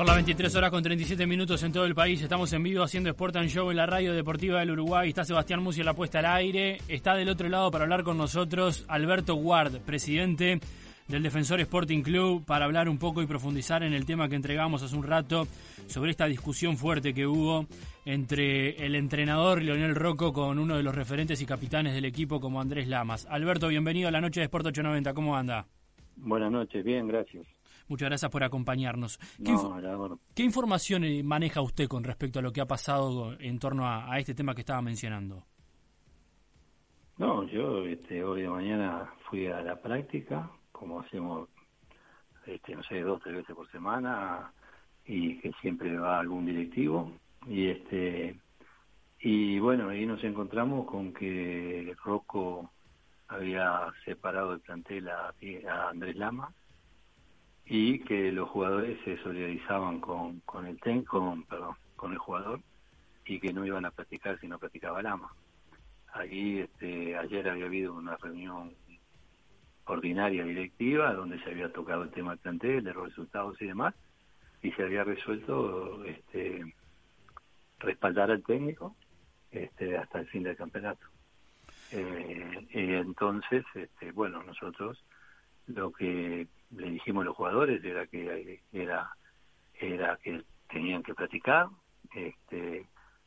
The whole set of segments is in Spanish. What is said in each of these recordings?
Son las 23 horas con 37 minutos en todo el país. Estamos en vivo haciendo Sport and Show en la radio deportiva del Uruguay. Está Sebastián Musi en la puesta al aire. Está del otro lado para hablar con nosotros Alberto Ward, presidente del Defensor Sporting Club, para hablar un poco y profundizar en el tema que entregamos hace un rato sobre esta discusión fuerte que hubo entre el entrenador Leonel Rocco con uno de los referentes y capitanes del equipo como Andrés Lamas. Alberto, bienvenido a la noche de Sport 890. ¿Cómo anda? Buenas noches, bien, gracias. Muchas gracias por acompañarnos. ¿Qué, información eh, maneja usted con respecto a lo que ha pasado en torno a, este tema que estaba mencionando? No, yo este, hoy de mañana fui a la práctica, como hacemos, este, no sé, dos, tres veces por semana, y que siempre va algún directivo. Y este y bueno, ahí nos encontramos con que Rocco había separado el plantel a Andrés Lama y que los jugadores se solidarizaban con, con el ten, con, perdón, con el jugador y que no iban a practicar si no practicaba Lama. Allí este, ayer había habido una reunión ordinaria directiva donde se había tocado el tema del plantel, de los resultados y demás, y se había resuelto este, respaldar al técnico este, hasta el fin del campeonato. Eh, y entonces, este, bueno, nosotros lo que le dijimos a los jugadores era que era era que tenían que practicar este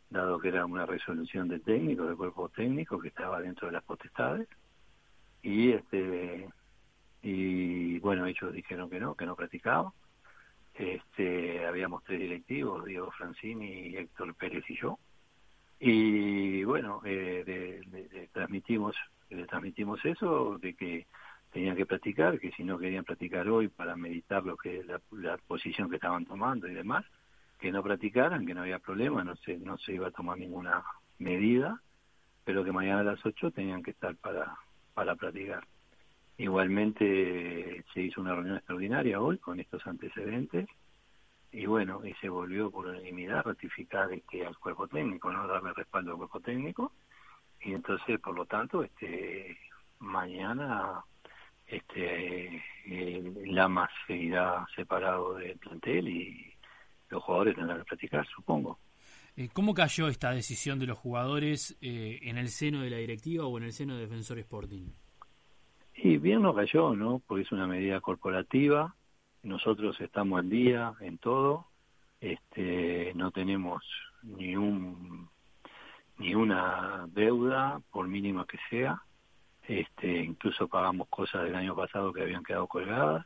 dado que era una resolución del técnico del cuerpo técnico que estaba dentro de las potestades. Y este y bueno ellos dijeron que no que no practicaban. Este habíamos tres directivos Diego Francini Héctor Pérez y yo. Y bueno eh, transmitimos le transmitimos eso de que que practicar, que si no querían practicar hoy para meditar lo que la, la posición que estaban tomando y demás, que no practicaran, que no había problema, no se, no se iba a tomar ninguna medida, pero que mañana a las 8 tenían que estar para, para practicar. Igualmente se hizo una reunión extraordinaria hoy con estos antecedentes y bueno, y se volvió por unanimidad ratificar este, al cuerpo técnico, no darle respaldo al cuerpo técnico y entonces por lo tanto este mañana este Lamas seguirá separado del plantel y los jugadores tendrán que practicar, supongo. Eh, ¿Cómo cayó esta decisión de los jugadores eh, en el seno de la directiva o en el seno de Defensor Sporting? Y bien no cayó, ¿no? Porque es una medida corporativa. Nosotros estamos al día en todo. Este, no tenemos ni un ni una deuda, por mínima que sea este, incluso pagamos cosas del año pasado que habían quedado colgadas,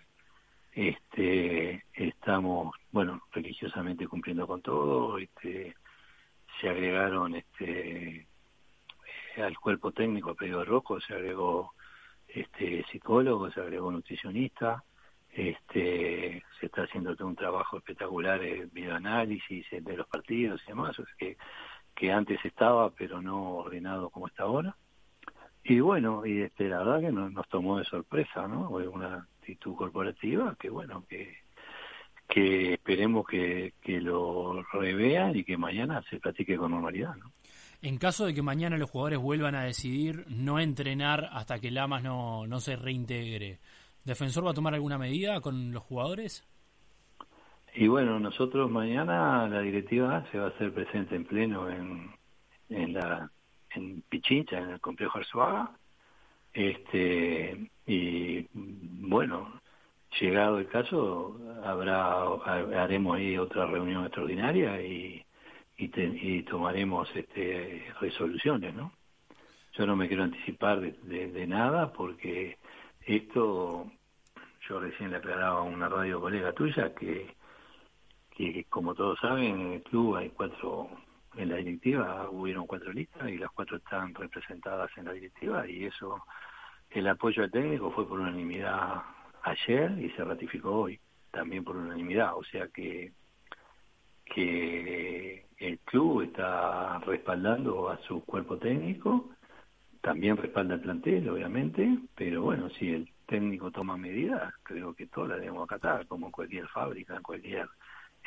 este, estamos, bueno, religiosamente cumpliendo con todo, este, se agregaron, este, al cuerpo técnico, a pedido de Rocco, se agregó, este, psicólogo, se agregó nutricionista, este, se está haciendo todo un trabajo espectacular de videoanálisis de los partidos y demás, que, que antes estaba, pero no ordenado como está ahora. Y bueno, y este, la verdad que nos, tomó de sorpresa, ¿no? Una actitud corporativa que, bueno, que, que esperemos que, que lo revean y que mañana se platique con normalidad, ¿no? En caso de que mañana los jugadores vuelvan a decidir no entrenar hasta que Lamas no, no se reintegre, ¿Defensor va a tomar alguna medida con los jugadores? Y bueno, nosotros mañana la directiva se va a hacer presente en pleno en, en la en Pichincha, en el complejo Arzuaga. Este, y bueno, llegado el caso, habrá haremos ahí otra reunión extraordinaria y, y, tomaremos este, resoluciones, ¿no? Yo no me quiero anticipar de, nada porque esto, yo recién le aclaraba a una radio colega tuya que, que como todos saben, en el club hay cuatro en la directiva hubieron cuatro listas y las cuatro están representadas en la directiva y eso, el apoyo técnico fue por unanimidad ayer y se ratificó hoy también por unanimidad, o sea que que el club está respaldando a su cuerpo técnico, también respalda el plantel, obviamente, pero bueno, si el técnico toma medidas, creo que todas las debemos acatar, como cualquier fábrica, en cualquier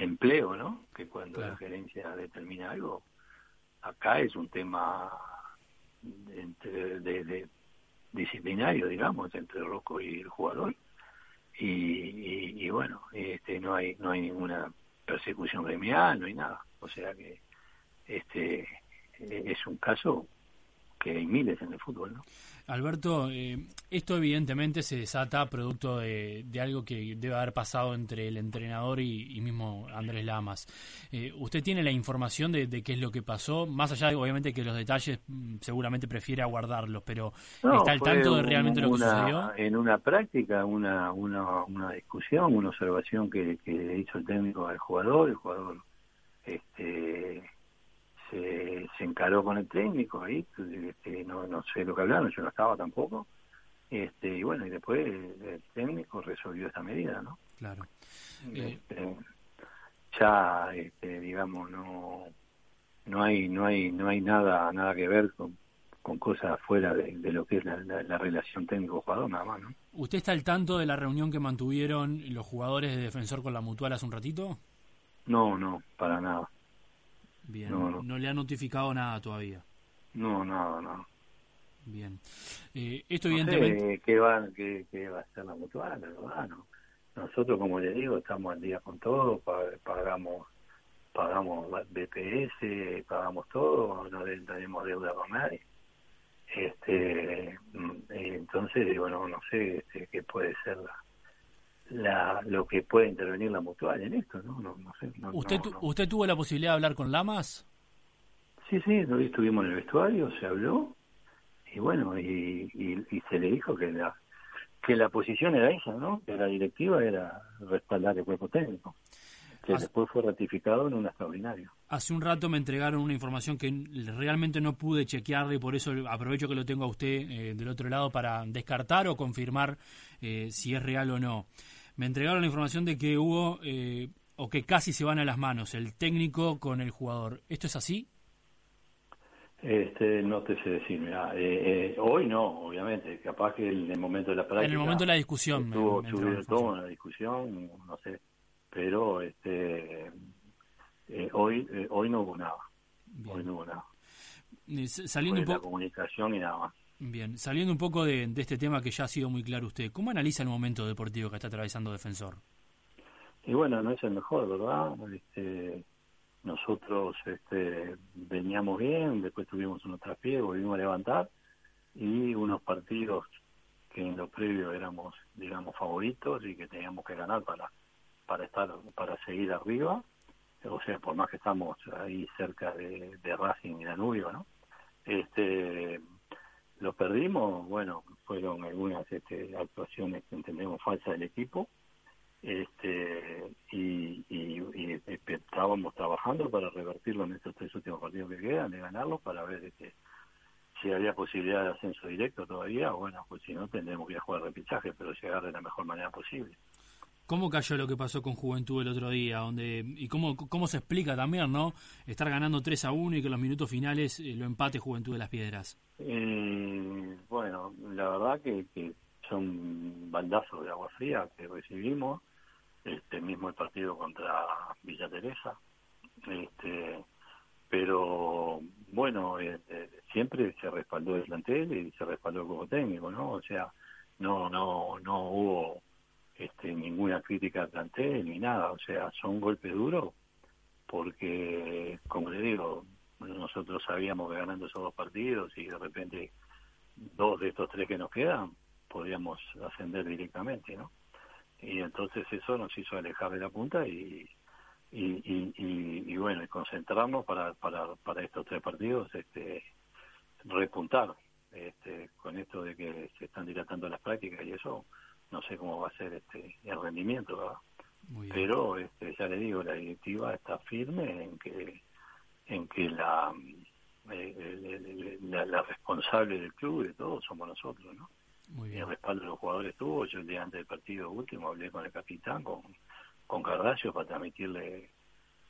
empleo, ¿no? Que cuando la gerencia determina algo, acá es un tema de, de, disciplinario, digamos, entre Rocco y el jugador. Y, y, bueno, este, no hay no hay ninguna persecución gremial, no hay nada. O sea que este es un caso que hay miles en el fútbol, ¿no? Alberto, eh, esto evidentemente se desata producto de, algo que debe haber pasado entre el entrenador y, mismo Andrés Lamas. Eh, ¿Usted tiene la información de, qué es lo que pasó? Más allá de, obviamente, que los detalles mm, seguramente prefiere aguardarlos, pero ¿está al tanto de realmente lo que sucedió? En una práctica, una, una, una discusión, una observación que, que hizo el técnico al jugador, el jugador este se, se encaró con el técnico ahí, este, no, no sé lo que hablaron, yo no estaba tampoco, este, y bueno, y después el, técnico resolvió esta medida, ¿no? Claro. Este, ya, este, digamos, no no hay no hay no hay nada nada que ver con, con cosas fuera de, lo que es la, la, relación técnico-jugador, nada más, ¿no? ¿Usted está al tanto de la reunión que mantuvieron los jugadores de Defensor con la Mutual hace un ratito? No, no, para nada. Bien, no, le ha notificado nada todavía. No, nada, no. Bien. Eh, esto evidentemente... ¿qué, va, qué, va a ser la mutual? No. Nosotros, como le digo, estamos al día con todo, pagamos pagamos BPS, pagamos todo, no tenemos deuda con nadie. Este, mm, entonces, bueno, no sé este, qué puede ser la, la, lo que puede intervenir la mutual en esto, ¿no? no, no sé. ¿Usted, ¿Usted tuvo la posibilidad de hablar con Lamas? Sí, sí, hoy estuvimos en el vestuario, se habló, y bueno, y, y, se le dijo que la que la posición era esa, ¿no? Que la directiva era respaldar el cuerpo técnico, que después fue ratificado en un extraordinario. Hace un rato me entregaron una información que realmente no pude chequear y por eso aprovecho que lo tengo a usted eh, del otro lado para descartar o confirmar eh, si es real o no me entregaron la información de que hubo, eh, o que casi se van a las manos, el técnico con el jugador. ¿Esto es así? Este, no te sé decir, mira, eh, eh, hoy no, obviamente, capaz que en el momento de la práctica. En el momento de la discusión. Estuvo, todo en la discusión, no sé, pero este, hoy, hoy no hubo nada. Hoy no hubo nada. Saliendo un poco. La comunicación y nada más. Bien, saliendo un poco de, este tema que ya ha sido muy claro usted, ¿cómo analiza el momento deportivo que está atravesando Defensor? Y bueno, no es el mejor, ¿verdad? Este, nosotros este, veníamos bien, después tuvimos unos traspiés, volvimos a levantar y unos partidos que en lo previo éramos, digamos, favoritos y que teníamos que ganar para para estar para seguir arriba, o sea, por más que estamos ahí cerca de, de Racing y Danubio, ¿no? Este, lo perdimos, bueno, fueron algunas este, actuaciones que entendemos falsas del equipo, este y, estábamos trabajando para revertirlo en estos tres últimos partidos que quedan, de ganarlos para ver este, si había posibilidad de ascenso directo todavía, bueno, pues si no tendremos que jugar repichaje, pero llegar de la mejor manera posible. ¿Cómo cayó lo que pasó con Juventud el otro día? Donde, ¿Y cómo, cómo se explica también, no? Estar ganando 3 a 1 y que en los minutos finales eh, lo empate Juventud de las Piedras. Eh, bueno, la verdad que, que, son bandazos de agua fría que recibimos. Este mismo el partido contra Villa Teresa. Este, pero bueno, eh, siempre se respaldó el plantel y se respaldó juego técnico, ¿no? O sea, no, no, no hubo ninguna crítica al ni nada, o sea, son golpes duros porque, como le digo, nosotros sabíamos que ganando esos dos partidos y de repente dos de estos tres que nos quedan podríamos ascender directamente, ¿no? Y entonces eso nos hizo alejar de la punta y, y, y, y, bueno, y concentrarnos para, para, para estos tres partidos, este, repuntar, este, con esto de que se están dilatando las prácticas y eso, no sé cómo va a ser este el rendimiento, ¿verdad? Pero este, ya le digo, la directiva está firme en que en que la, eh, la, responsable del club y de todo somos nosotros, ¿no? Muy bien. El respaldo de los jugadores estuvo, yo el día antes del partido último hablé con el capitán, con, con Cardacio, para transmitirle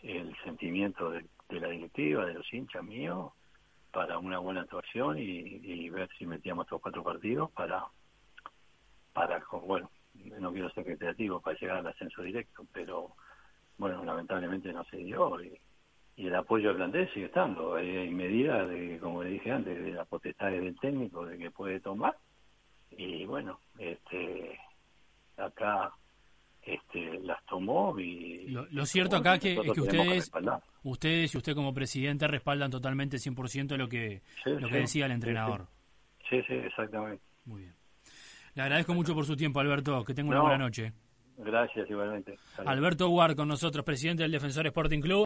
el sentimiento de, la directiva, de los hinchas míos, para una buena actuación y, y ver si metíamos estos cuatro partidos para para, bueno, no quiero ser creativo para llegar al ascenso directo, pero bueno, lamentablemente no se dio y, el apoyo plantel sigue estando. Hay medida de, como le dije antes, de la potestad del técnico de que puede tomar y bueno, este acá este, las tomó y... Lo, cierto acá que, es que ustedes, ustedes y usted como presidente respaldan totalmente 100% lo que, lo que decía el entrenador. Sí, sí, exactamente. Muy bien. Le agradezco mucho por su tiempo, Alberto. Que tenga una buena noche. Gracias, igualmente. Alberto Guard con nosotros, presidente del Defensor Sporting Club.